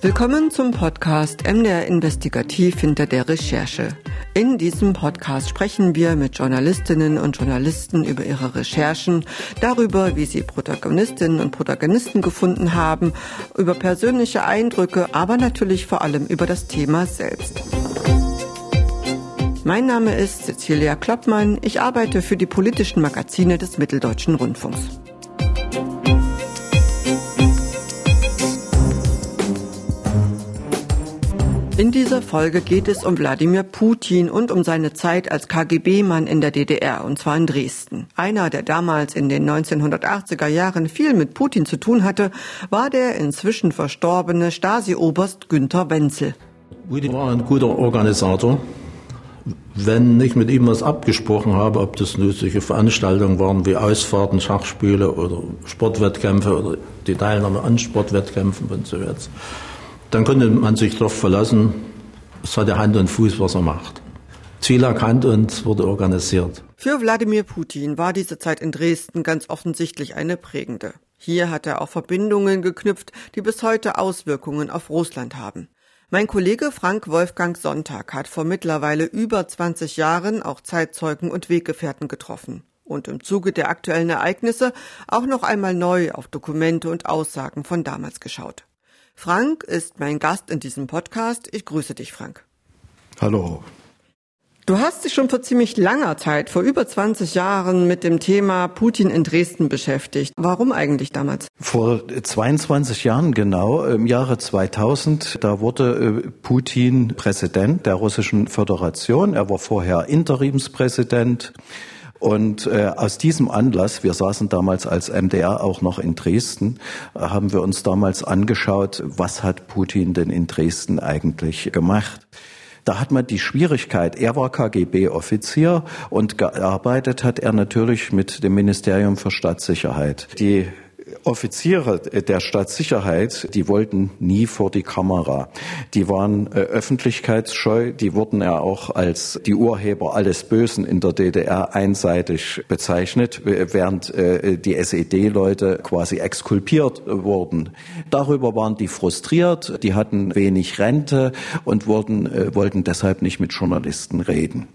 Willkommen zum Podcast MDR Investigativ hinter der Recherche. In diesem Podcast sprechen wir mit Journalistinnen und Journalisten über ihre Recherchen, darüber, wie sie Protagonistinnen und Protagonisten gefunden haben, über persönliche Eindrücke, aber natürlich vor allem über das Thema selbst. Mein Name ist Cecilia Kloppmann. Ich arbeite für die politischen Magazine des Mitteldeutschen Rundfunks. In dieser Folge geht es um Wladimir Putin und um seine Zeit als KGB-Mann in der DDR, und zwar in Dresden. Einer, der damals in den 1980er Jahren viel mit Putin zu tun hatte, war der inzwischen verstorbene Stasi-Oberst Günther Wenzel. Putin war ein guter Organisator. Wenn ich mit ihm was abgesprochen habe, ob das solche Veranstaltungen waren wie Ausfahrten, Schachspiele oder Sportwettkämpfe oder die Teilnahme an Sportwettkämpfen und so jetzt, dann konnte man sich darauf verlassen, es hat ja Hand und Fuß, was er macht. Ziel erkannt und wurde organisiert. Für Wladimir Putin war diese Zeit in Dresden ganz offensichtlich eine prägende. Hier hat er auch Verbindungen geknüpft, die bis heute Auswirkungen auf Russland haben. Mein Kollege Frank Wolfgang Sonntag hat vor mittlerweile über 20 Jahren auch Zeitzeugen und Weggefährten getroffen und im Zuge der aktuellen Ereignisse auch noch einmal neu auf Dokumente und Aussagen von damals geschaut. Frank ist mein Gast in diesem Podcast. Ich grüße dich, Frank. Hallo. Du hast dich schon vor ziemlich langer Zeit, vor über 20 Jahren, mit dem Thema Putin in Dresden beschäftigt. Warum eigentlich damals? Vor 22 Jahren genau, im Jahre 2000, da wurde äh, Putin Präsident der Russischen Föderation. Er war vorher Interimspräsident. Und äh, aus diesem Anlass, wir saßen damals als MDR auch noch in Dresden, äh, haben wir uns damals angeschaut, was hat Putin denn in Dresden eigentlich gemacht. Da hat man die Schwierigkeit, er war KGB-Offizier und gearbeitet hat er natürlich mit dem Ministerium für Staatssicherheit. Die Offiziere der Staatssicherheit, die wollten nie vor die Kamera. Die waren äh, öffentlichkeitsscheu, die wurden ja auch als die Urheber alles Bösen in der DDR einseitig bezeichnet, während äh, die SED-Leute quasi exkulpiert wurden. Darüber waren die frustriert, die hatten wenig Rente und wurden, äh, wollten deshalb nicht mit Journalisten reden.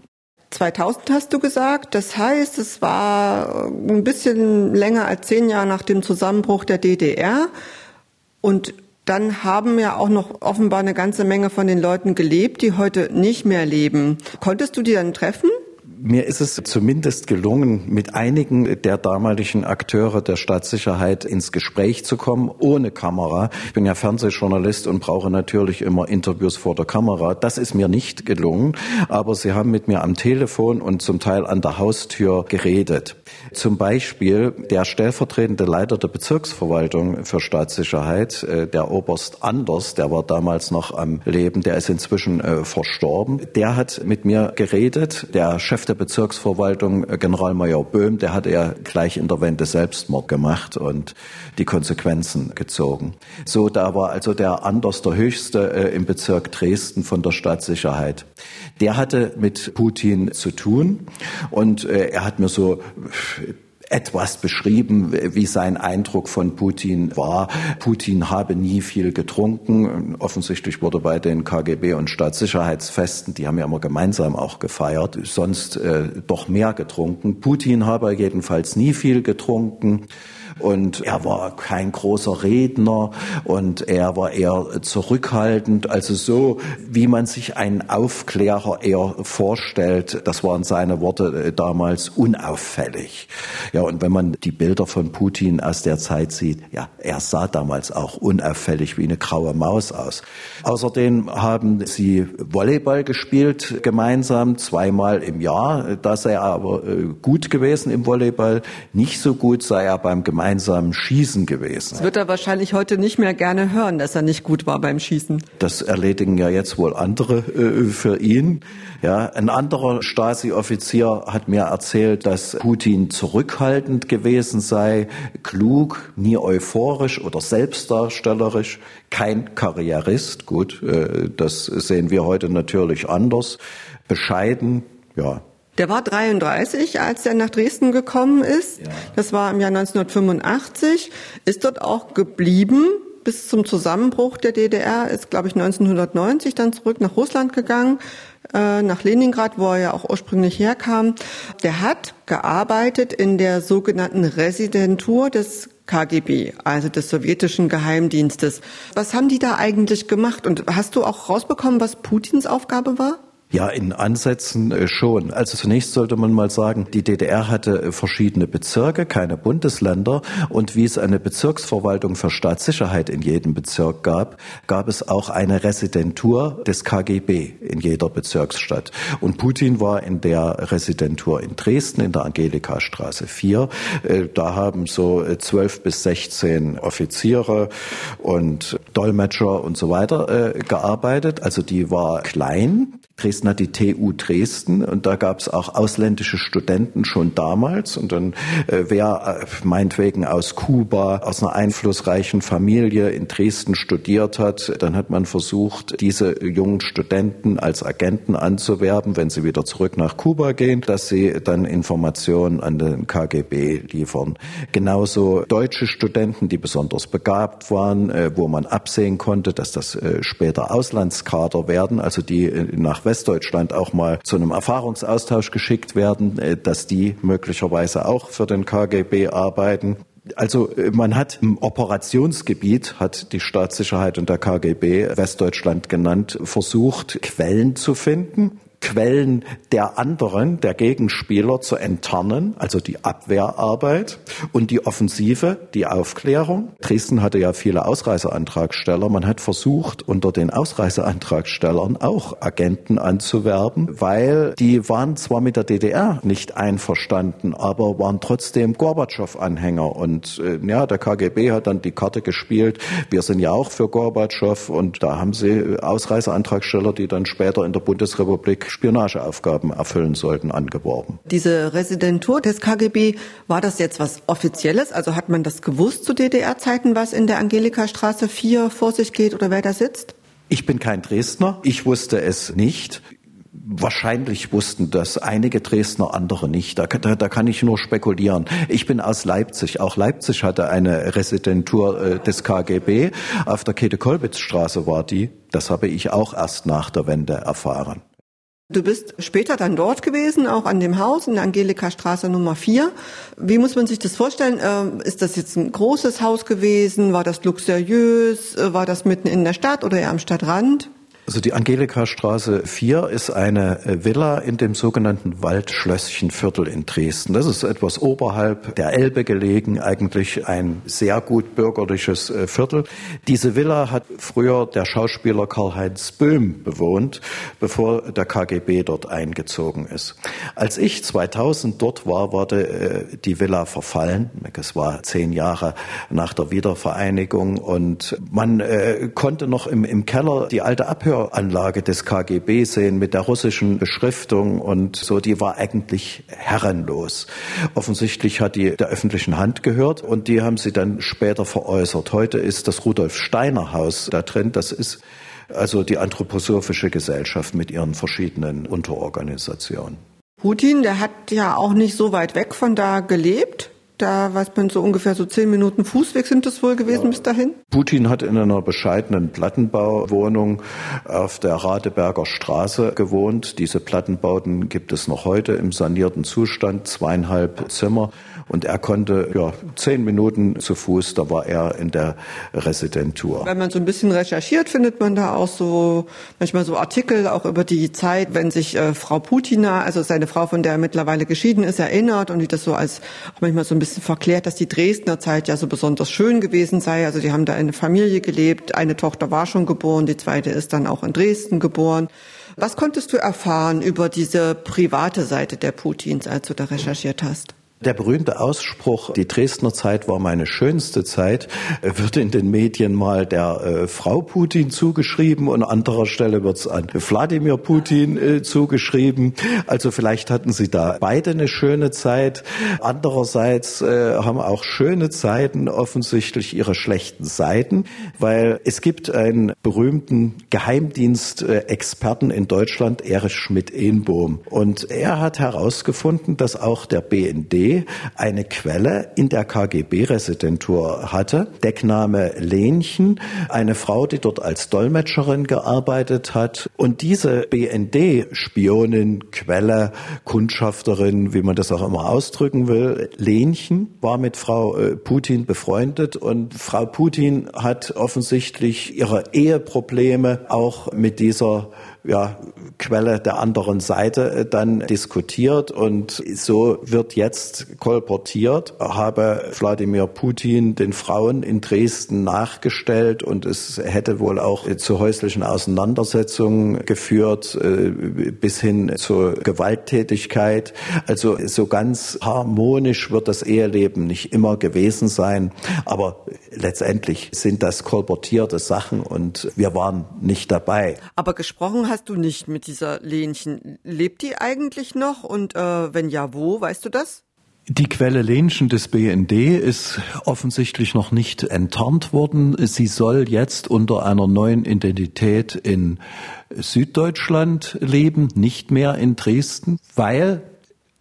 2000 hast du gesagt. Das heißt, es war ein bisschen länger als zehn Jahre nach dem Zusammenbruch der DDR. Und dann haben ja auch noch offenbar eine ganze Menge von den Leuten gelebt, die heute nicht mehr leben. Konntest du die dann treffen? Mir ist es zumindest gelungen, mit einigen der damaligen Akteure der Staatssicherheit ins Gespräch zu kommen, ohne Kamera. Ich bin ja Fernsehjournalist und brauche natürlich immer Interviews vor der Kamera. Das ist mir nicht gelungen, aber sie haben mit mir am Telefon und zum Teil an der Haustür geredet. Zum Beispiel der stellvertretende Leiter der Bezirksverwaltung für Staatssicherheit, äh, der Oberst Anders, der war damals noch am Leben, der ist inzwischen äh, verstorben. Der hat mit mir geredet. Der Chef der Bezirksverwaltung, äh, Generalmajor Böhm, der hat er gleich in der Wende Selbstmord gemacht und die Konsequenzen gezogen. So, da war also der Anders der Höchste im Bezirk Dresden von der Staatssicherheit. Der hatte mit Putin zu tun und er hat mir so etwas beschrieben, wie sein Eindruck von Putin war. Putin habe nie viel getrunken. Offensichtlich wurde bei den KGB und Staatssicherheitsfesten, die haben ja immer gemeinsam auch gefeiert, sonst äh, doch mehr getrunken. Putin habe jedenfalls nie viel getrunken und er war kein großer Redner und er war eher zurückhaltend, also so, wie man sich einen Aufklärer eher vorstellt. Das waren seine Worte äh, damals unauffällig. Ja, und wenn man die Bilder von Putin aus der Zeit sieht, ja, er sah damals auch unauffällig wie eine graue Maus aus. Außerdem haben sie Volleyball gespielt gemeinsam zweimal im Jahr. Da sei er aber äh, gut gewesen im Volleyball. Nicht so gut sei er beim gemeinsamen gemeinsamen Schießen gewesen. Das wird er wahrscheinlich heute nicht mehr gerne hören, dass er nicht gut war beim Schießen. Das erledigen ja jetzt wohl andere äh, für ihn. Ja, ein anderer Stasi-Offizier hat mir erzählt, dass Putin zurückhaltend gewesen sei, klug, nie euphorisch oder selbstdarstellerisch, kein Karrierist. Gut, äh, das sehen wir heute natürlich anders. Bescheiden, ja, Der war 33, als er nach Dresden gekommen ist. Ja. Das war im Jahr 1985, ist dort auch geblieben bis zum Zusammenbruch der DDR, ist, glaube ich, 1990 dann zurück nach Russland gegangen, äh, nach Leningrad, wo er ja auch ursprünglich herkam. Der hat gearbeitet in der sogenannten Residentur des KGB, also des sowjetischen Geheimdienstes. Was haben die da eigentlich gemacht? Und hast du auch rausbekommen, was Putins Aufgabe war? Ja, in Ansätzen äh, schon. Also zunächst sollte man mal sagen, die DDR hatte äh, verschiedene Bezirke, keine Bundesländer. Und wie es eine Bezirksverwaltung für Staatssicherheit in jedem Bezirk gab, gab es auch eine Residentur des KGB in jeder Bezirksstadt. Und Putin war in der Residentur in Dresden, in der Angelika-Straße 4. Äh, da haben so zwölf bis sechzehn Offiziere und Dolmetscher und so weiter gearbeitet. Also die war klein. Dresden hat die TU Dresden und da gab es auch ausländische Studenten schon damals. Und dann äh, wer äh, meinetwegen aus Kuba, aus einer einflussreichen Familie in Dresden studiert hat, dann hat man versucht, diese jungen Studenten als Agenten anzuwerben, wenn sie wieder zurück nach Kuba gehen, dass sie dann Informationen an den KGB liefern. Genauso deutsche Studenten, die besonders begabt waren, äh, wo man absehen konnte, dass das äh, später Auslandskader werden, also die äh, nach Westdeutschland auch mal zu einem Erfahrungsaustausch geschickt werden, äh, dass die möglicherweise auch für den KGB arbeiten. Also äh, man hat im Operationsgebiet, hat die Staatssicherheit und der KGB Westdeutschland genannt, versucht, Quellen zu finden Quellen der anderen, der Gegenspieler zu enttarnen, also die Abwehrarbeit und die Offensive, die Aufklärung. Dresden hatte ja viele Ausreiseantragsteller. Man hat versucht, unter den Ausreiseantragstellern auch Agenten anzuwerben, weil die waren zwar mit der DDR nicht einverstanden, aber waren trotzdem Gorbatschow-Anhänger. Und äh, ja, der KGB hat dann die Karte gespielt. Wir sind ja auch für Gorbatschow und da haben sie Ausreiseantragsteller, die dann später in der Bundesrepublik Spionageaufgaben erfüllen sollten, angeworben. Diese Residentur des KGB, war das jetzt was Offizielles? Also hat man das gewusst zu DDR-Zeiten, was in der Angelika-Straße 4 vor sich geht oder wer da sitzt? Ich bin kein Dresdner. Ich wusste es nicht. Wahrscheinlich wussten das einige Dresdner, andere nicht. Da, da, da, kann ich nur spekulieren. Ich bin aus Leipzig. Auch Leipzig hatte eine Residentur äh, des KGB. Auf der Käthe-Kollwitz-Straße war die. Das habe ich auch erst nach der Wende erfahren. Du bist später dann dort gewesen, auch an dem Haus in der Angelika Straße Nummer 4. Wie muss man sich das vorstellen? Ähm, ist das jetzt ein großes Haus gewesen? War das luxuriös? War das mitten in der Stadt oder eher am Stadtrand? Also die Angelika-Straße 4 ist eine äh, Villa in dem sogenannten Waldschlösschenviertel in Dresden. Das ist etwas oberhalb der Elbe gelegen, eigentlich ein sehr gut bürgerliches äh, Viertel. Diese Villa hat früher der Schauspieler Karl-Heinz Böhm bewohnt, bevor der KGB dort eingezogen ist. Als ich 2000 dort war, wurde äh, die Villa verfallen. Es war zehn Jahre nach der Wiedervereinigung und man konnte noch im, Keller die alte Abhör Anlage des KGB sehen mit der russischen Beschriftung und so, die war eigentlich herrenlos. Offensichtlich hat die der öffentlichen Hand gehört und die haben sie dann später veräußert. Heute ist das Rudolf Steiner Haus da drin. Das ist also die anthroposophische Gesellschaft mit ihren verschiedenen Unterorganisationen. Putin, der hat ja auch nicht so weit weg von da gelebt. Da weiß man so ungefähr so zehn Minuten Fußweg sind es wohl gewesen ja. bis dahin. Putin hat in einer bescheidenen Plattenbauwohnung auf der Radeberger Straße gewohnt. Diese Plattenbauten gibt es noch heute im sanierten Zustand, zweieinhalb Zimmer. Und er konnte ja zehn Minuten zu Fuß, da war er in der Residentur. Wenn man so ein bisschen recherchiert, findet man da auch so manchmal so Artikel auch über die Zeit, wenn sich äh, Frau Putina, also seine Frau, von der er mittlerweile geschieden ist, erinnert und die das so als auch manchmal so ein bisschen verklärt, dass die Dresdner Zeit ja so besonders schön gewesen sei. Also die haben da eine Familie gelebt, eine Tochter war schon geboren, die zweite ist dann auch in Dresden geboren. Was konntest du erfahren über diese private Seite der Putins, als du da recherchiert hast? Der berühmte Ausspruch, die Dresdner Zeit war meine schönste Zeit, wird in den Medien mal der äh, Frau Putin zugeschrieben und an anderer Stelle wird es an Wladimir Putin äh, zugeschrieben. Also vielleicht hatten sie da beide eine schöne Zeit. Andererseits äh, haben auch schöne Zeiten offensichtlich ihre schlechten Seiten, weil es gibt einen berühmten Geheimdienstexperten in Deutschland, Erich Schmidt-Ehnbohm. Und er hat herausgefunden, dass auch der BND eine Quelle in der KGB-Residentur hatte. Deckname Lenchen, eine Frau, die dort als Dolmetscherin gearbeitet hat. Und diese BND-Spionin, Quelle, Kundschafterin, wie man das auch immer ausdrücken will, Lenchen war mit Frau äh, Putin befreundet und Frau Putin hat offensichtlich ihre Eheprobleme auch mit dieser ja, Quelle der anderen Seite äh, dann diskutiert und so wird jetzt kolportiert, habe Wladimir Putin den Frauen in Dresden nachgestellt und es hätte wohl auch zu häuslichen Auseinandersetzungen geführt äh, bis hin zur Gewalttätigkeit. Also so ganz harmonisch wird das Eheleben nicht immer gewesen sein, aber letztendlich sind das kolportierte Sachen und wir waren nicht dabei. Aber gesprochen hast du nicht mit dieser Lenchen. Lebt die eigentlich noch? Und äh, wenn ja, wo? Weißt du das? Die Quelle Lenchen des BND ist offensichtlich noch nicht enttarnt worden. Sie soll jetzt unter einer neuen Identität in Süddeutschland leben, nicht mehr in Dresden, weil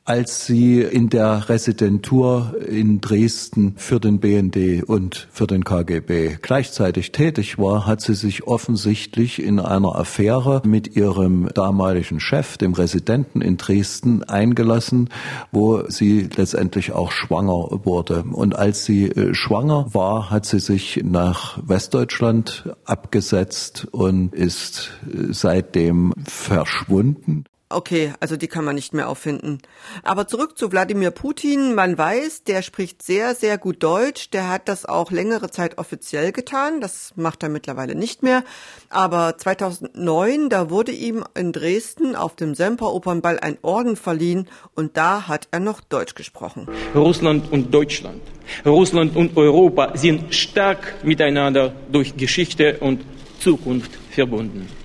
als sie in der Residentur in Dresden für den BND und für den KGB gleichzeitig tätig war, hat sie sich offensichtlich in einer Affäre mit ihrem damaligen Chef, dem Residenten in Dresden, eingelassen, wo sie letztendlich auch schwanger wurde. Und als sie äh, schwanger war, hat sie sich nach Westdeutschland abgesetzt und ist äh, seitdem verschwunden. Okay, also die kann man nicht mehr auffinden. Aber zurück zu Wladimir Putin. Man weiß, der spricht sehr, sehr gut Deutsch. Der hat das auch längere Zeit offiziell getan. Das macht er mittlerweile nicht mehr. Aber 2009, da wurde ihm in Dresden auf dem Semperopernball ein Orden verliehen und da hat er noch Deutsch gesprochen. Russland und Deutschland, Russland und Europa sind stark miteinander durch Geschichte und Zukunft verbunden.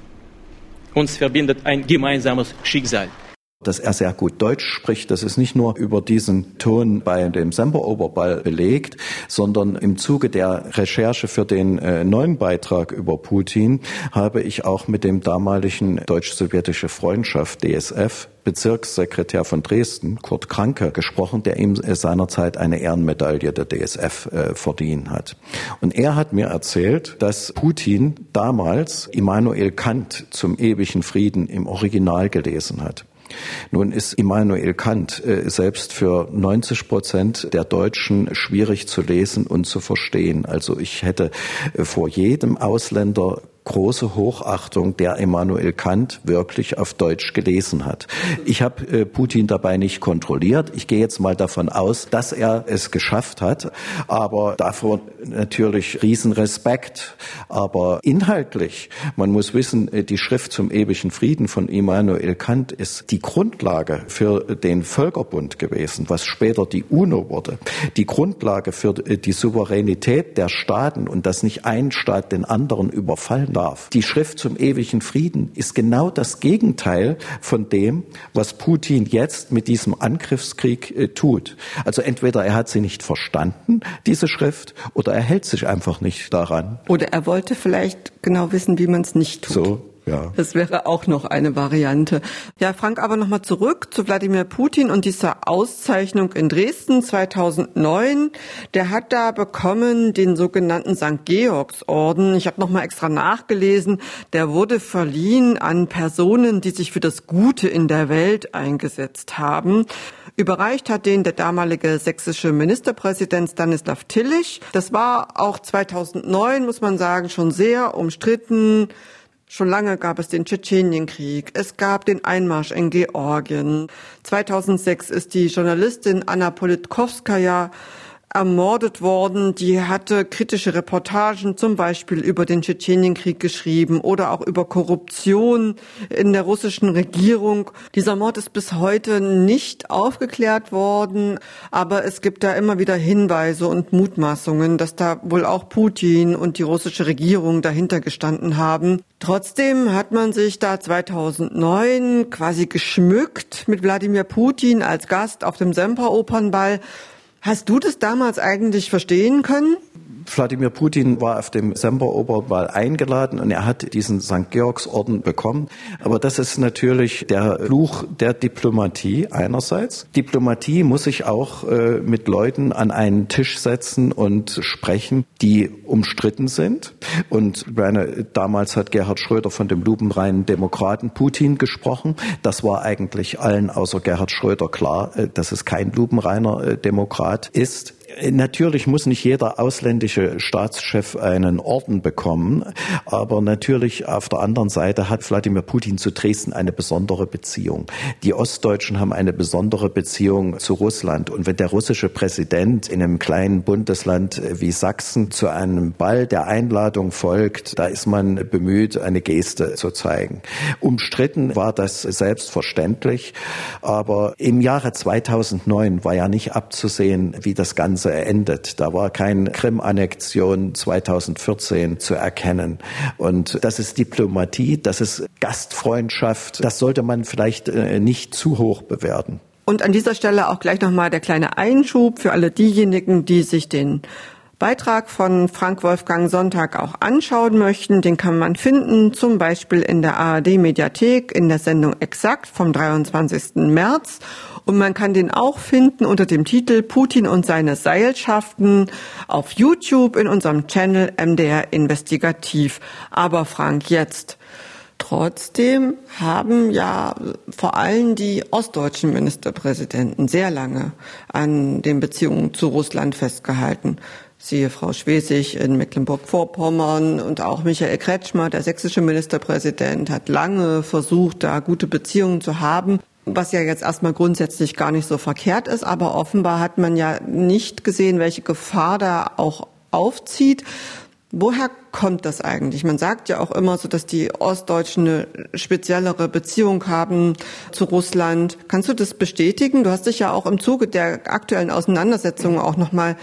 Uns verbindet ein gemeinsames Schicksal dass er sehr gut Deutsch spricht. Das ist nicht nur über diesen Ton bei dem Semperoberball belegt, sondern im Zuge der Recherche für den äh, neuen Beitrag über Putin habe ich auch mit dem damaligen deutsch-sowjetische Freundschaft DSF Bezirkssekretär von Dresden, Kurt Kranke, gesprochen, der ihm seinerzeit eine Ehrenmedaille der DSF äh, verdienen hat. Und er hat mir erzählt, dass Putin damals Immanuel Kant zum ewigen Frieden im Original gelesen hat. Nun ist Immanuel Kant äh, selbst für 90 Prozent der Deutschen schwierig zu lesen und zu verstehen. Also ich hätte äh, vor jedem Ausländer große Hochachtung, der Immanuel Kant wirklich auf Deutsch gelesen hat. Ich habe äh, Putin dabei nicht kontrolliert. Ich gehe jetzt mal davon aus, dass er es geschafft hat. Aber davor natürlich Riesenrespekt. Aber inhaltlich, man muss wissen, äh, die Schrift zum ewigen Frieden von Immanuel Kant ist die Grundlage für den Völkerbund gewesen, was später die UNO wurde. Die Grundlage für die Souveränität der Staaten und dass nicht ein Staat den anderen überfallen darf. Die Schrift zum ewigen Frieden ist genau das Gegenteil von dem, was Putin jetzt mit diesem Angriffskrieg äh, tut. Also entweder er hat sie nicht verstanden, diese Schrift, oder er hält sich einfach nicht daran. Oder er wollte vielleicht genau wissen, wie man es nicht tut. So ja. Das wäre auch noch eine Variante. Ja, Frank, aber nochmal zurück zu Wladimir Putin und dieser Auszeichnung in Dresden 2009. Der hat da bekommen den sogenannten St. Georgsorden. Ich habe nochmal extra nachgelesen. Der wurde verliehen an Personen, die sich für das Gute in der Welt eingesetzt haben. Überreicht hat den der damalige sächsische Ministerpräsident Stanislav Tillich. Das war auch 2009, muss man sagen, schon sehr umstritten. Schon lange gab es den Tschetschenienkrieg, es gab den Einmarsch in Georgien. 2006 ist die Journalistin Anna Politkovskaya ermordet worden. Die hatte kritische Reportagen zum Beispiel über den Tschetschenienkrieg geschrieben oder auch über Korruption in der russischen Regierung. Dieser Mord ist bis heute nicht aufgeklärt worden, aber es gibt da immer wieder Hinweise und Mutmaßungen, dass da wohl auch Putin und die russische Regierung dahinter gestanden haben. Trotzdem hat man sich da 2009 quasi geschmückt mit Wladimir Putin als Gast auf dem Semper Opernball. Hast du das damals eigentlich verstehen können? Wladimir Putin war auf dem Semperoberball eingeladen und er hat diesen St. Georgsorden bekommen. Aber das ist natürlich der Fluch der Diplomatie einerseits. Diplomatie muss sich auch äh, mit Leuten an einen Tisch setzen und sprechen, die umstritten sind. Und meine, damals hat Gerhard Schröder von dem lupenreinen Demokraten Putin gesprochen. Das war eigentlich allen außer Gerhard Schröder klar, äh, dass es kein lupenreiner äh, Demokrat ist. Natürlich muss nicht jeder ausländische Staatschef einen Orden bekommen, aber natürlich auf der anderen Seite hat Wladimir Putin zu Dresden eine besondere Beziehung. Die Ostdeutschen haben eine besondere Beziehung zu Russland. Und wenn der russische Präsident in einem kleinen Bundesland wie Sachsen zu einem Ball der Einladung folgt, da ist man bemüht, eine Geste zu zeigen. Umstritten war das selbstverständlich, aber im Jahre 2009 war ja nicht abzusehen, wie das Ganze Ganze endet. Da war keine Krim-Annexion 2014 zu erkennen. Und das ist Diplomatie, das ist Gastfreundschaft. Das sollte man vielleicht äh, nicht zu hoch bewerten. Und an dieser Stelle auch gleich nochmal der kleine Einschub für alle diejenigen, die sich den Beitrag von Frank Wolfgang Sonntag auch anschauen möchten. Den kann man finden, zum Beispiel in der ARD Mediathek in der Sendung Exakt vom 23. März und man kann den auch finden unter dem Titel Putin und seine Seilschaften auf YouTube in unserem Channel MDR Investigativ. Aber Frank, jetzt. Trotzdem haben ja vor allem die ostdeutschen Ministerpräsidenten sehr lange an den Beziehungen zu Russland festgehalten. Siehe Frau Schwesig in Mecklenburg-Vorpommern und auch Michael Kretschmer, der sächsische Ministerpräsident, hat lange versucht, da gute Beziehungen zu haben was ja jetzt erstmal grundsätzlich gar nicht so verkehrt ist, aber offenbar hat man ja nicht gesehen, welche Gefahr da auch aufzieht. Woher kommt das eigentlich? Man sagt ja auch immer so, dass die Ostdeutschen eine speziellere Beziehung haben zu Russland. Kannst du das bestätigen? Du hast dich ja auch im Zuge der aktuellen Auseinandersetzungen auch nochmal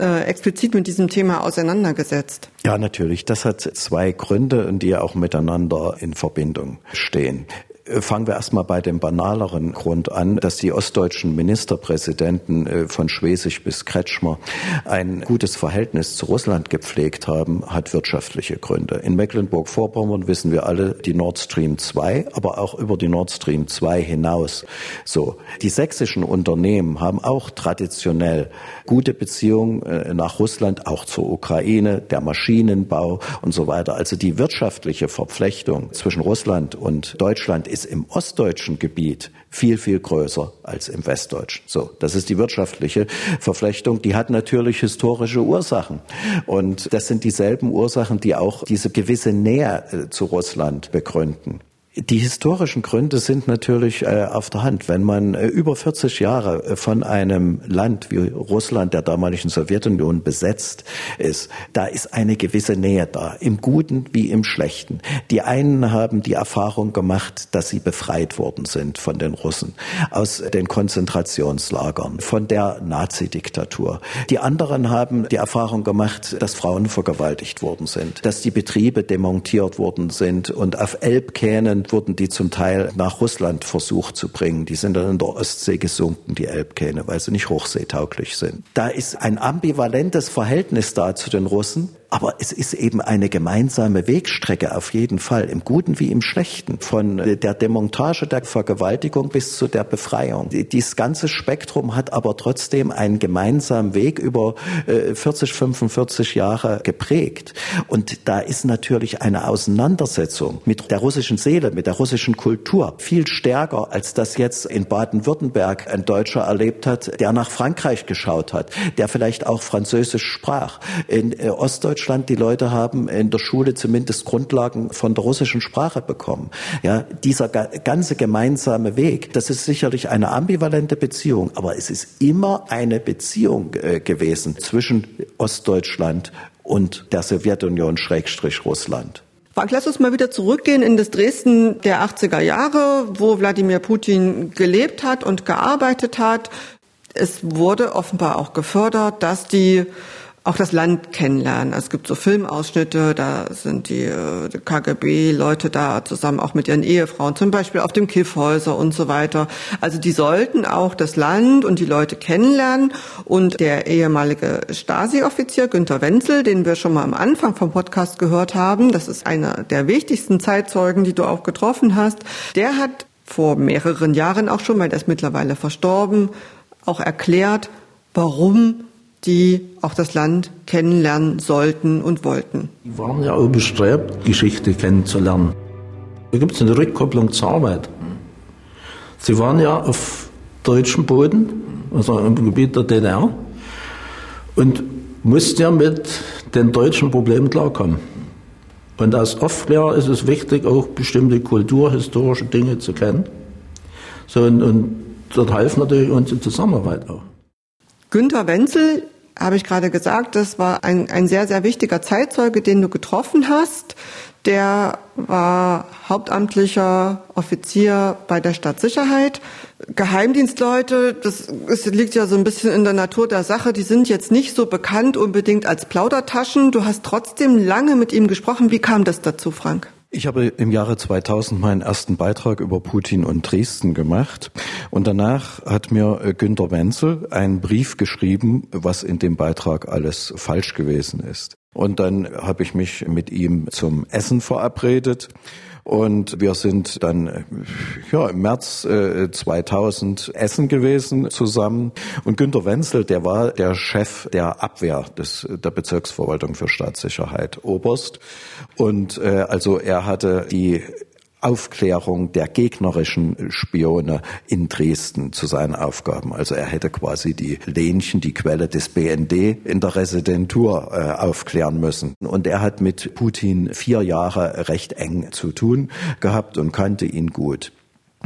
äh, explizit mit diesem Thema auseinandergesetzt. Ja, natürlich. Das hat zwei Gründe, die ja auch miteinander in Verbindung stehen. Äh, fangen wir erstmal bei dem banaleren Grund an, dass die ostdeutschen Ministerpräsidenten äh, von Schwesig bis Kretschmer ein gutes Verhältnis zu Russland gepflegt haben, hat wirtschaftliche Gründe. In Mecklenburg-Vorpommern wissen wir alle die Nord Stream 2, aber auch über die Nord Stream 2 hinaus. So. Die sächsischen Unternehmen haben auch traditionell gute Beziehungen äh, nach Russland, auch zur Ukraine, der Maschinenbau und so weiter. Also die wirtschaftliche Verflechtung zwischen Russland und Deutschland ist im ostdeutschen Gebiet viel, viel größer als im westdeutschen. So, das ist die wirtschaftliche Verflechtung. Die hat natürlich historische Ursachen. Und das sind dieselben Ursachen, die auch diese gewisse Nähe äh, zu Russland begründen. Die historischen Gründe sind natürlich äh, auf der Hand. Wenn man äh, über 40 Jahre äh, von einem Land wie Russland, der damaligen Sowjetunion, besetzt ist, da ist eine gewisse Nähe da, im Guten wie im Schlechten. Die einen haben die Erfahrung gemacht, dass sie befreit worden sind von den Russen, aus den Konzentrationslagern, von der Nazidiktatur. Die anderen haben die Erfahrung gemacht, dass Frauen vergewaltigt worden sind, dass die Betriebe demontiert worden sind und auf Elbkähnen wurden die zum Teil nach Russland versucht zu bringen. Die sind dann in der Ostsee gesunken, die Elbkähne, weil sie nicht hochseetauglich sind. Da ist ein ambivalentes Verhältnis da zu den Russen. Aber es ist eben eine gemeinsame Wegstrecke auf jeden Fall, im Guten wie im Schlechten, von der Demontage der Vergewaltigung bis zu der Befreiung. Dieses ganze Spektrum hat aber trotzdem einen gemeinsamen Weg über 40, äh, 45 Jahre geprägt. Und da ist natürlich eine Auseinandersetzung mit der russischen Seele, mit der russischen Kultur viel stärker, als das jetzt in Baden-Württemberg ein Deutscher erlebt hat, der nach Frankreich geschaut hat, der vielleicht auch Französisch sprach. In äh, Ostdeutschland Ostdeutschland, die Leute haben in der Schule zumindest Grundlagen von der russischen Sprache bekommen. Ja, dieser ganze gemeinsame Weg, das ist sicherlich eine ambivalente Beziehung, aber es ist immer eine Beziehung äh, gewesen zwischen Ostdeutschland und der Sowjetunion Schrägstrich Russland. Frank, lass uns mal wieder zurückgehen in das Dresden der 80er Jahre, wo Wladimir Putin gelebt hat und gearbeitet hat. Es wurde offenbar auch gefördert, dass die auch das Land kennenlernen. Es gibt so Filmausschnitte, da sind die, äh, KGB-Leute da zusammen auch mit ihren Ehefrauen, zum Beispiel auf dem Kiffhäuser und so weiter. Also die sollten auch das Land und die Leute kennenlernen. Und der ehemalige Stasi-Offizier Günter Wenzel, den wir schon mal am Anfang vom Podcast gehört haben, das ist einer der wichtigsten Zeitzeugen, die du auch getroffen hast, der hat vor mehreren Jahren auch schon, weil der ist mittlerweile verstorben, auch erklärt, warum die auch das Land kennenlernen sollten und wollten. Die waren ja auch bestrebt, Geschichte kennenzulernen. Da gibt es eine Rückkopplung zur Arbeit. Sie waren ja auf deutschem Boden, also im Gebiet der DDR, und mussten ja mit den deutschen Problemen klarkommen. Und als Aufklärer ist es wichtig, auch bestimmte kulturhistorische Dinge zu kennen. So, und, und dort half natürlich unsere Zusammenarbeit auch. Günter Wenzel habe ich gerade gesagt, das war ein, ein sehr, sehr wichtiger Zeitzeuge, den du getroffen hast. Der war hauptamtlicher Offizier bei der Stadtsicherheit. Geheimdienstleute, das, das liegt ja so ein bisschen in der Natur der Sache, die sind jetzt nicht so bekannt unbedingt als Plaudertaschen. Du hast trotzdem lange mit ihm gesprochen. Wie kam das dazu, Frank? Ich habe im Jahre 2000 meinen ersten Beitrag über Putin und Dresden gemacht und danach hat mir äh, Günter Wenzel einen Brief geschrieben, was in dem Beitrag alles falsch gewesen ist. Und dann habe ich mich mit ihm zum Essen verabredet und wir sind dann ja, im März äh, 2000 Essen gewesen zusammen. Und Günter Wenzel, der war der Chef der Abwehr des, der Bezirksverwaltung für Staatssicherheit, Oberst. Und äh, also er hatte die Aufklärung der gegnerischen Spione in Dresden zu seinen Aufgaben. Also er hätte quasi die Lenchen, die Quelle des BND in der Residentur äh, aufklären müssen. Und er hat mit Putin vier Jahre recht eng zu tun gehabt und kannte ihn gut.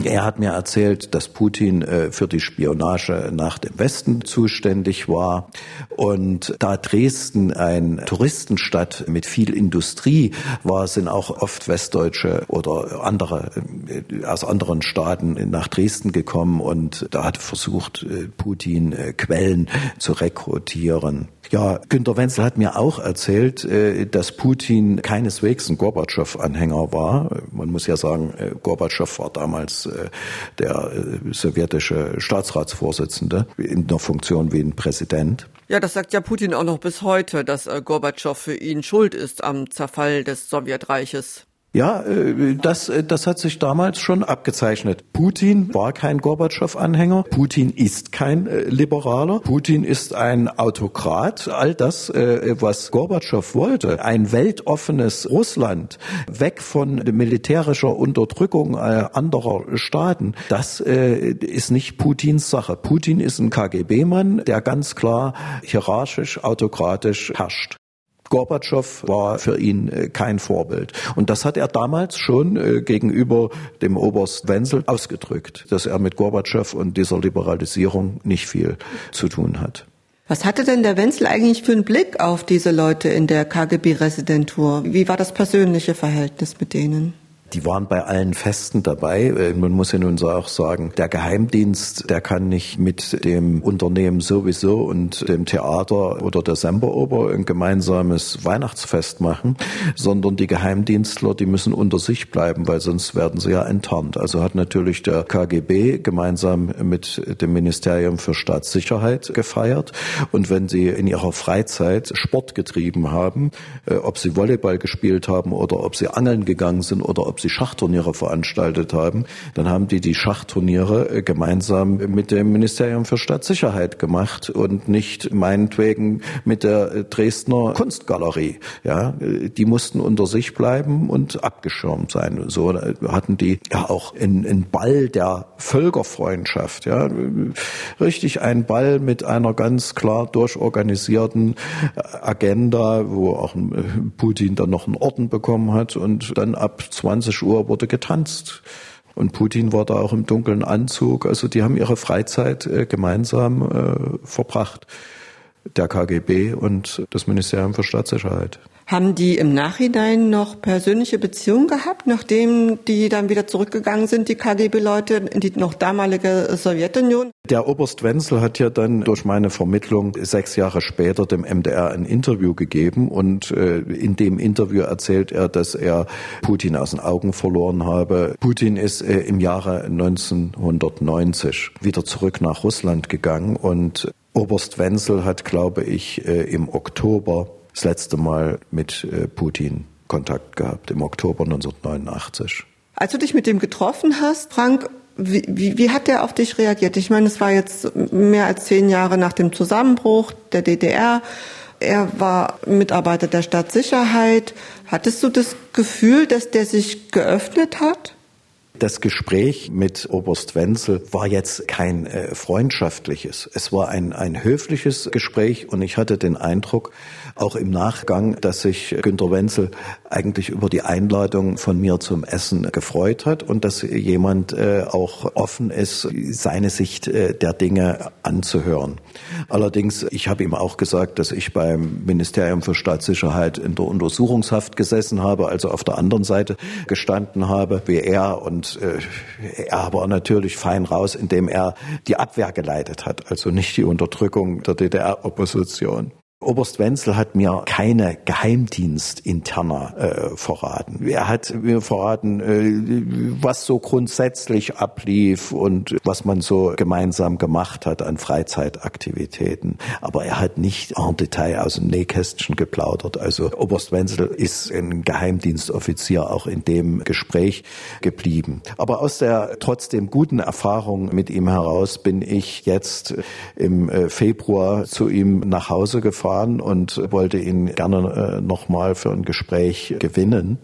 Er hat mir erzählt, dass Putin äh, für die Spionage nach dem Westen zuständig war. Und da Dresden ein Touristenstadt mit viel Industrie war, sind auch oft Westdeutsche oder andere äh, aus anderen Staaten nach Dresden gekommen. Und da hat versucht, äh, Putin Quellen zu rekrutieren. Ja, Günter Wenzel hat mir auch erzählt, äh, dass Putin keineswegs ein Gorbatschow-Anhänger war. Man muss ja sagen, äh, Gorbatschow war damals äh, der sowjetische Staatsratsvorsitzende in der Funktion wie ein Präsident. Ja, das sagt ja Putin auch noch bis heute, dass Gorbatschow für ihn schuld ist am Zerfall des Sowjetreiches. Ja, äh, das, äh, das hat sich damals schon abgezeichnet. Putin war kein Gorbatschow-Anhänger. Putin ist kein äh, Liberaler. Putin ist ein Autokrat. All das, was Gorbatschow wollte, ein weltoffenes Russland, weg von militärischer Unterdrückung anderer Staaten, das ist nicht Putins Sache. Putin ist ein KGB-Mann, der ganz klar hierarchisch, autokratisch herrscht. Gorbatschow war für ihn äh, kein Vorbild. Und das hat er damals schon äh, gegenüber dem Oberst Wenzel ausgedrückt, dass er mit Gorbatschow und dieser Liberalisierung nicht viel zu tun hat. Was hatte denn der Wenzel eigentlich für einen Blick auf diese Leute in der KGB-Residentur? Wie war das persönliche Verhältnis mit denen? Die waren bei allen Festen dabei. Äh, man muss ja nun auch sagen, der Geheimdienst, der kann nicht mit dem Unternehmen sowieso und dem Theater oder der Semperoper ein gemeinsames Weihnachtsfest machen, sondern die Geheimdienstler, die müssen unter sich bleiben, weil sonst werden sie ja enttarnt. Also hat natürlich der KGB gemeinsam mit dem Ministerium für Staatssicherheit gefeiert. Und wenn sie in ihrer Freizeit Sport getrieben haben, äh, ob sie Volleyball gespielt haben oder ob sie angeln gegangen sind oder ob ob sie Schachturniere veranstaltet haben. Dann haben die die Schachturniere äh, gemeinsam mit dem Ministerium für Staatssicherheit gemacht und nicht meinetwegen mit der äh, Dresdner Kunstgalerie. Ja, äh, die mussten unter sich bleiben und abgeschirmt sein. So hatten die ja auch einen Ball der Völkerfreundschaft. Ja, richtig ein Ball mit einer ganz klar durchorganisierten Agenda, wo auch Putin dann noch einen Orden bekommen hat und dann ab 20 Uhr wurde getanzt. Und Putin war da auch im dunklen Anzug. Also die haben ihre Freizeit äh, gemeinsam äh, verbracht. Der KGB und das Ministerium für Staatssicherheit. Haben die im Nachhinein noch persönliche Beziehungen gehabt, nachdem die dann wieder zurückgegangen sind, die KGB-Leute, in die noch damalige Sowjetunion? Der Oberst Wenzel hat ja dann durch meine Vermittlung sechs Jahre später dem MDR ein Interview gegeben und äh, in dem Interview erzählt er, dass er Putin aus den Augen verloren habe. Putin ist äh, im Jahre 1990 wieder zurück nach Russland gegangen und Oberst Wenzel hat, glaube ich, äh, im Oktober das letzte Mal mit äh, Putin Kontakt gehabt, im Oktober 1989. Als du dich mit dem getroffen hast, Frank, wie, wie, wie hat der auf dich reagiert? Ich meine, es war jetzt mehr als zehn Jahre nach dem Zusammenbruch der DDR. Er war Mitarbeiter der Staatssicherheit. Hattest du das Gefühl, dass der sich geöffnet hat? Das Gespräch mit Oberst Wenzel war jetzt kein äh, freundschaftliches. Es war ein, ein höfliches Gespräch und ich hatte den Eindruck, auch im Nachgang, dass sich Günter Wenzel eigentlich über die Einladung von mir zum Essen gefreut hat und dass jemand äh, auch offen ist, seine Sicht äh, der Dinge anzuhören. Allerdings, ich habe ihm auch gesagt, dass ich beim Ministerium für Staatssicherheit in der Untersuchungshaft gesessen habe, also auf der anderen Seite gestanden habe, wie er und äh, er war natürlich fein raus, indem er die Abwehr geleitet hat, also nicht die Unterdrückung der DDR-Opposition. Oberst Wenzel hat mir keine Geheimdienstinterner äh, verraten. Er hat mir verraten, äh, was so grundsätzlich ablief und was man so gemeinsam gemacht hat an Freizeitaktivitäten. Aber er hat nicht en Detail aus dem Nähkästchen geplaudert. Also Oberst Wenzel ist ein Geheimdienstoffizier auch in dem Gespräch geblieben. Aber aus der trotzdem guten Erfahrung mit ihm heraus bin ich jetzt im äh, Februar zu ihm nach Hause gefahren gefahren und wollte ihn gerne äh, nochmal für ein Gespräch gewinnen.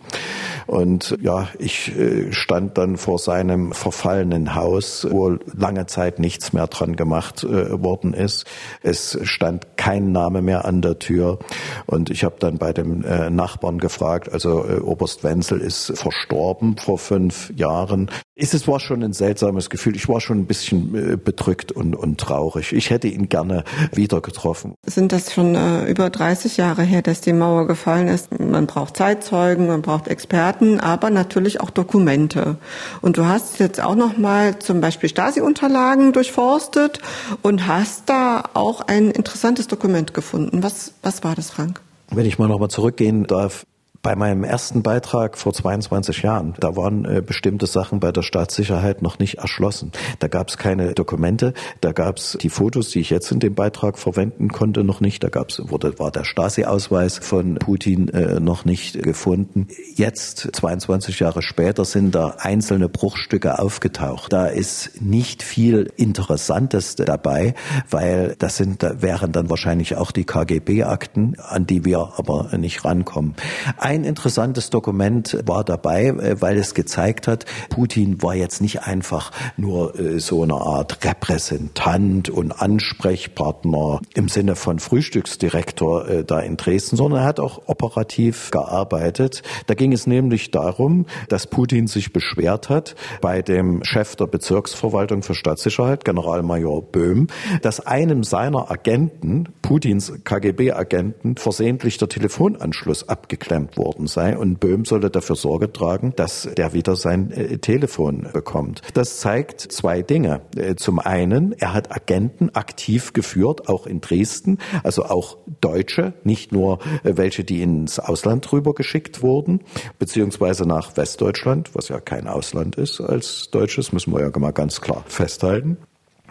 Und ja, ich äh, stand dann vor seinem verfallenen Haus, wo lange Zeit nichts mehr dran gemacht äh, worden ist. Es stand kein Name mehr an der Tür. Und ich habe dann bei dem äh, Nachbarn gefragt, also äh, Oberst Wenzel ist verstorben vor fünf Jahren. Es war schon ein seltsames Gefühl. Ich war schon ein bisschen äh, bedrückt und, und traurig. Ich hätte ihn gerne wieder getroffen. Sind das schon äh, über 30 Jahre her, dass die Mauer gefallen ist? Man braucht Zeitzeugen, man braucht Experten, aber natürlich auch Dokumente. Und du hast jetzt auch noch mal zum Beispiel Stasi-Unterlagen durchforstet und hast da auch ein interessantes Dokument gefunden. Was was war das, Frank? Wenn ich mal noch mal zurückgehen darf, bei meinem ersten Beitrag vor 22 Jahren, da waren äh, bestimmte Sachen bei der Staatssicherheit noch nicht erschlossen. Da gab es keine Dokumente, da gab es die Fotos, die ich jetzt in dem Beitrag verwenden konnte, noch nicht. Da gab's, wurde, war der Stasi-Ausweis von Putin äh, noch nicht gefunden. Jetzt, 22 Jahre später, sind da einzelne Bruchstücke aufgetaucht. Da ist nicht viel Interessantes dabei, weil das sind, da wären dann wahrscheinlich auch die KGB-Akten, an die wir aber nicht rankommen. Ein ein interessantes Dokument war dabei, äh, weil es gezeigt hat, Putin war jetzt nicht einfach nur äh, so eine Art Repräsentant und Ansprechpartner im Sinne von Frühstücksdirektor äh, da in Dresden, sondern er hat auch operativ gearbeitet. Da ging es nämlich darum, dass Putin sich beschwert hat bei dem Chef der Bezirksverwaltung für Staatssicherheit, Generalmajor Böhm, dass einem seiner Agenten, Putins KGB-Agenten, versehentlich der Telefonanschluss abgeklemmt wurde worden sei und Böhm solle dafür Sorge tragen, dass der wieder sein äh, Telefon bekommt. Das zeigt zwei Dinge. Äh, zum einen, er hat Agenten aktiv geführt, auch in Dresden, also auch Deutsche, nicht nur äh, welche, die ins Ausland drüber geschickt wurden, beziehungsweise nach Westdeutschland, was ja kein Ausland ist als Deutsches, müssen wir ja mal ganz klar festhalten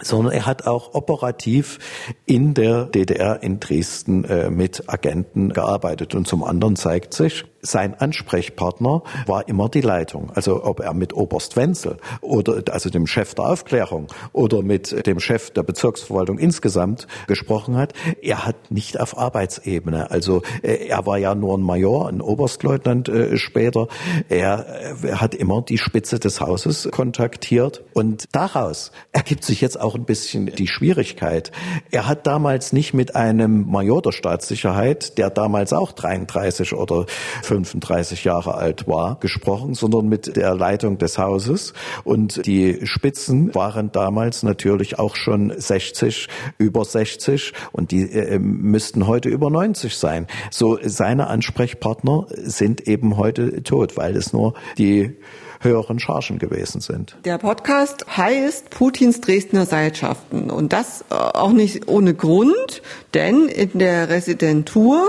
sondern er hat auch operativ in der DDR in Dresden äh, mit Agenten gearbeitet. Und zum anderen zeigt sich, sein Ansprechpartner war immer die Leitung. Also ob er mit Oberst Wenzel oder also dem Chef der Aufklärung oder mit dem Chef der Bezirksverwaltung insgesamt gesprochen hat, er hat nicht auf Arbeitsebene. Also äh, er war ja nur ein Major, ein Oberstleutnant äh, später. Er, er hat immer die Spitze des Hauses kontaktiert und daraus ergibt sich jetzt auch ein bisschen die Schwierigkeit. Er hat damals nicht mit einem Major der Staatssicherheit, der damals auch 33 oder 35 Jahre alt war, gesprochen, sondern mit der Leitung des Hauses. Und die Spitzen waren damals natürlich auch schon 60, über 60 und die äh, müssten heute über 90 sein. So seine Ansprechpartner sind eben heute tot, weil es nur die höheren Chargen gewesen sind. Der Podcast heißt Putins Dresdner Seilschaften und das äh, auch nicht ohne Grund, denn in der Residentur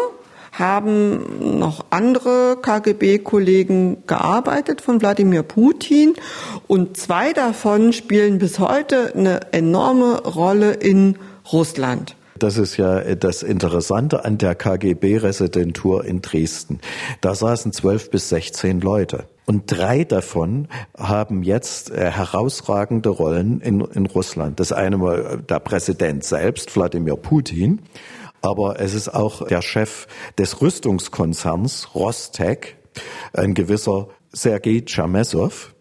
haben noch andere KGB-Kollegen gearbeitet von Wladimir Putin und zwei davon spielen bis heute eine enorme Rolle in Russland. Das ist ja das Interessante an der KGB-Residentur in Dresden. Da saßen zwölf bis sechzehn Leute. Und drei davon haben jetzt äh, herausragende Rollen in, in Russland. Das eine war der Präsident selbst, Wladimir Putin aber es ist auch der Chef des Rüstungskonzerns Rostec, ein gewisser Sergei Chamesov.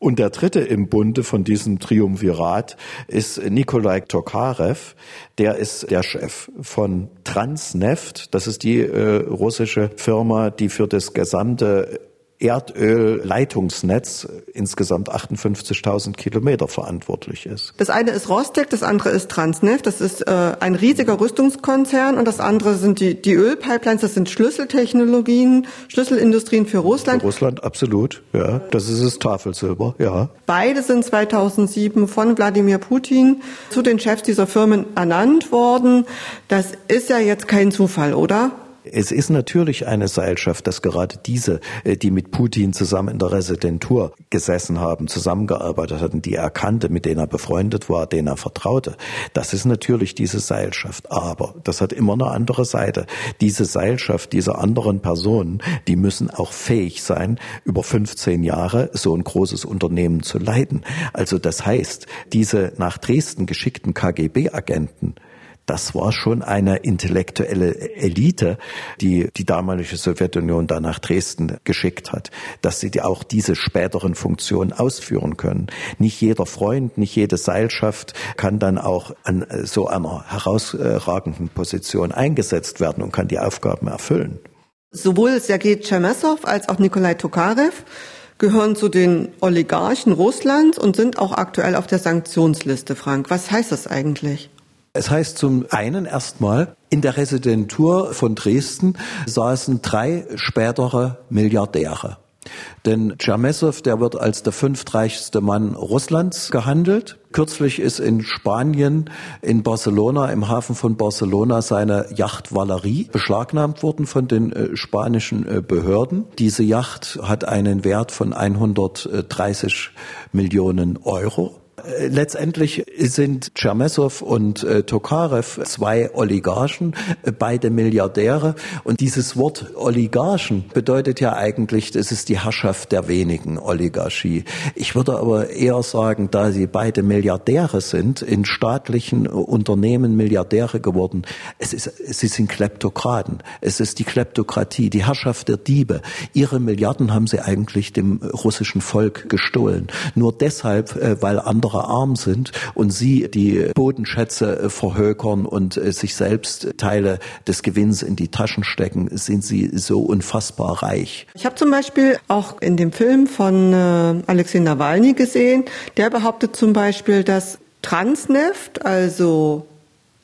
Und der dritte im Bunde von diesem Triumvirat ist Nikolai Tokarev. Der ist der Chef von Transneft. Das ist die äh, russische Firma, die für das gesamte Erdölleitungsnetz insgesamt 58.000 Kilometer verantwortlich ist. Das eine ist Rostec, das andere ist Transneft. Das ist äh, ein riesiger Rüstungskonzern und das andere sind die, die Ölpipelines. Das sind Schlüsseltechnologien, Schlüsselindustrien für Russland. Für Russland, absolut. Ja, das ist das Tafelsilber. Ja. Beide sind 2007 von Wladimir Putin zu den Chefs dieser Firmen ernannt worden. Das ist ja jetzt kein Zufall, oder? Es ist natürlich eine Seilschaft, dass gerade diese, äh, die mit Putin zusammen in der Residentur gesessen haben, zusammengearbeitet hatten, die er kannte, mit denen er befreundet war, denen er vertraute. Das ist natürlich diese Seilschaft. Aber das hat immer eine andere Seite. Diese Seilschaft dieser anderen Personen, die müssen auch fähig sein, über 15 Jahre so ein großes Unternehmen zu leiten. Also das heißt, diese nach Dresden geschickten KGB-Agenten, das war schon eine intellektuelle Elite, die die damalige Sowjetunion da nach Dresden geschickt hat, dass sie auch diese späteren Funktionen ausführen können. Nicht jeder Freund, nicht jede Seilschaft kann dann auch an so einer herausragenden Position eingesetzt werden und kann die Aufgaben erfüllen. Sowohl Sergei Tchermessow als auch Nikolai Tokarev gehören zu den Oligarchen Russlands und sind auch aktuell auf der Sanktionsliste, Frank. Was heißt das eigentlich? Es heißt zum einen erstmal, in der Residentur von Dresden saßen drei spätere Milliardäre. Denn Chermessow, der wird als der fünftreichste Mann Russlands gehandelt. Kürzlich ist in Spanien, in Barcelona, im Hafen von Barcelona, seine Yacht Valerie beschlagnahmt worden von den äh, spanischen äh, Behörden. Diese Yacht hat einen Wert von 130 Millionen Euro. Äh, letztendlich sind Chermessow und äh, Tokarev zwei Oligarchen, äh, beide Milliardäre. Und dieses Wort Oligarchen bedeutet ja eigentlich, es ist die Herrschaft der wenigen Oligarchie. Ich würde aber eher sagen, da sie beide Milliardäre sind, in staatlichen Unternehmen Milliardäre geworden, es ist, sie sind Kleptokraten. Es ist die Kleptokratie, die Herrschaft der Diebe. Ihre Milliarden haben sie eigentlich dem russischen Volk gestohlen. Nur deshalb, äh, weil andere arm sind und sie die Bodenschätze äh, verhökern und äh, sich selbst Teile des Gewinns in die Taschen stecken, sind sie so unfassbar reich. Ich habe zum Beispiel auch in dem Film von äh, Alexei Nawalny gesehen, der behauptet zum Beispiel, dass Transneft, also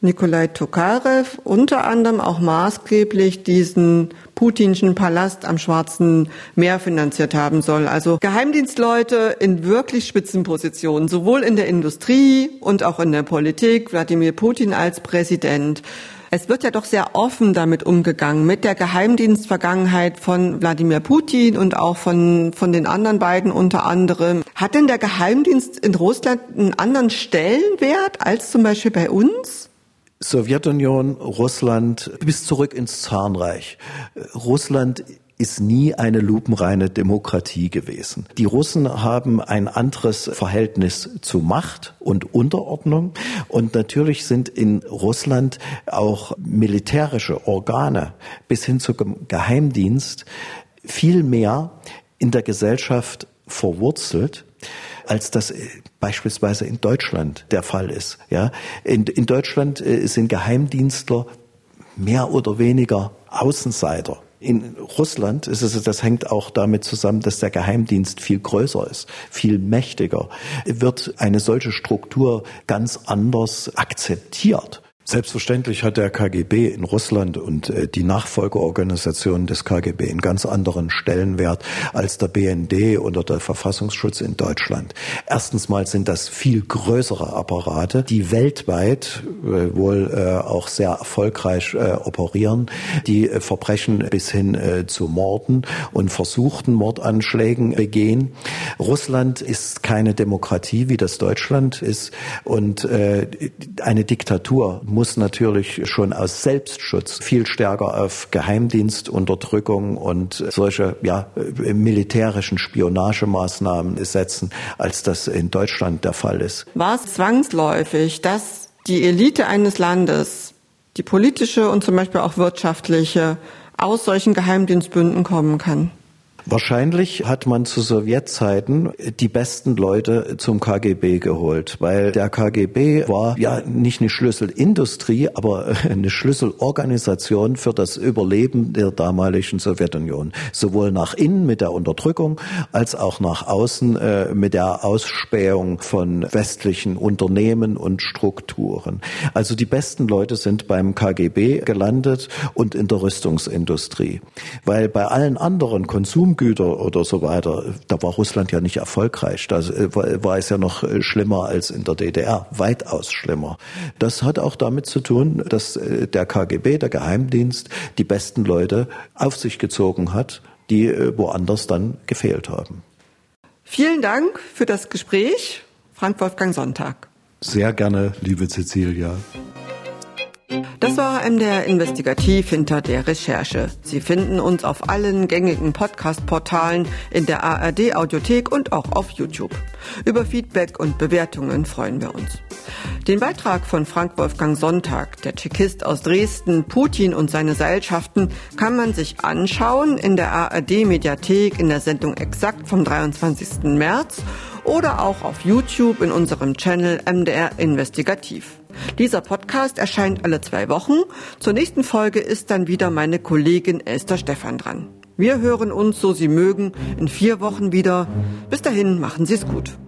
Nikolai Tokarev unter anderem auch maßgeblich diesen putinschen Palast am Schwarzen Meer finanziert haben soll. Also Geheimdienstleute in wirklich Spitzenpositionen, sowohl in der Industrie und auch in der Politik, Wladimir Putin als Präsident. Es wird ja doch sehr offen damit umgegangen, mit der Geheimdienstvergangenheit von Wladimir Putin und auch von, von den anderen beiden unter anderem. Hat denn der Geheimdienst in Russland einen anderen Stellenwert als zum Beispiel bei uns? Sowjetunion, Russland bis zurück ins Zahnreich. Russland ist nie eine lupenreine Demokratie gewesen. Die Russen haben ein anderes Verhältnis zu Macht und Unterordnung und natürlich sind in Russland auch militärische Organe bis hin zum Geheimdienst viel mehr in der Gesellschaft verwurzelt als das beispielsweise in Deutschland der Fall ist. Ja, in, in Deutschland äh, sind Geheimdienstler mehr oder weniger Außenseiter. In Russland ist es, das hängt auch damit zusammen, dass der Geheimdienst viel größer ist, viel mächtiger. Wird eine solche Struktur ganz anders akzeptiert. Selbstverständlich hat der KGB in Russland und äh, die Nachfolgeorganisation des KGB einen ganz anderen Stellenwert als der BND oder der Verfassungsschutz in Deutschland. Erstens mal sind das viel größere Apparate, die weltweit äh, wohl äh, auch sehr erfolgreich operieren, die Verbrechen bis hin zu Morden und versuchten Mordanschlägen begehen. Russland ist keine Demokratie, wie das Deutschland ist und eine Diktatur muss natürlich schon aus Selbstschutz viel stärker auf Geheimdienst, Unterdrückung und solche ja, militärischen Spionagemaßnahmen setzen, als das in Deutschland der Fall ist. War es zwangsläufig, dass die Elite eines Landes, die politische und zum Beispiel auch wirtschaftliche, aus solchen Geheimdienstbünden kommen kann? Wahrscheinlich hat man zu Sowjetzeiten die besten Leute zum KGB geholt, weil der KGB war ja nicht eine Schlüsselindustrie, aber eine Schlüsselorganisation für das Überleben der damaligen Sowjetunion. Sowohl nach innen mit der Unterdrückung als auch nach außen äh, mit der Ausspähung von westlichen Unternehmen und Strukturen. Also die besten Leute sind beim KGB gelandet und in der Rüstungsindustrie. Weil bei allen anderen Konsum Konsumgüter oder so weiter, da war Russland ja nicht erfolgreich. Da war es ja noch äh, schlimmer als in der DDR, weitaus schlimmer. Das hat auch damit zu tun, dass äh, der KGB, der Geheimdienst, die besten Leute auf sich gezogen hat, die äh, woanders dann gefehlt haben. Vielen Dank für das Gespräch, Frank Wolfgang Sonntag. Sehr gerne, liebe Cecilia. Das war MDR Investigativ hinter der Recherche. Sie finden uns auf allen gängigen Podcast-Portalen, in der ARD Audiothek und auch auf YouTube. Über Feedback und Bewertungen freuen wir uns. Den Beitrag von Frank Wolfgang Sonntag, der Tschechist aus Dresden, Putin und seine Seilschaften, kann man sich anschauen in der ARD Mediathek in der Sendung Exakt vom 23. März oder auch auf YouTube in unserem Channel MDR Investigativ. Dieser Podcast erscheint alle zwei Wochen. Zur nächsten Folge ist dann wieder meine Kollegin Esther Stephan dran. Wir hören uns, so Sie mögen, in vier Wochen wieder. Bis dahin, machen Sie es gut.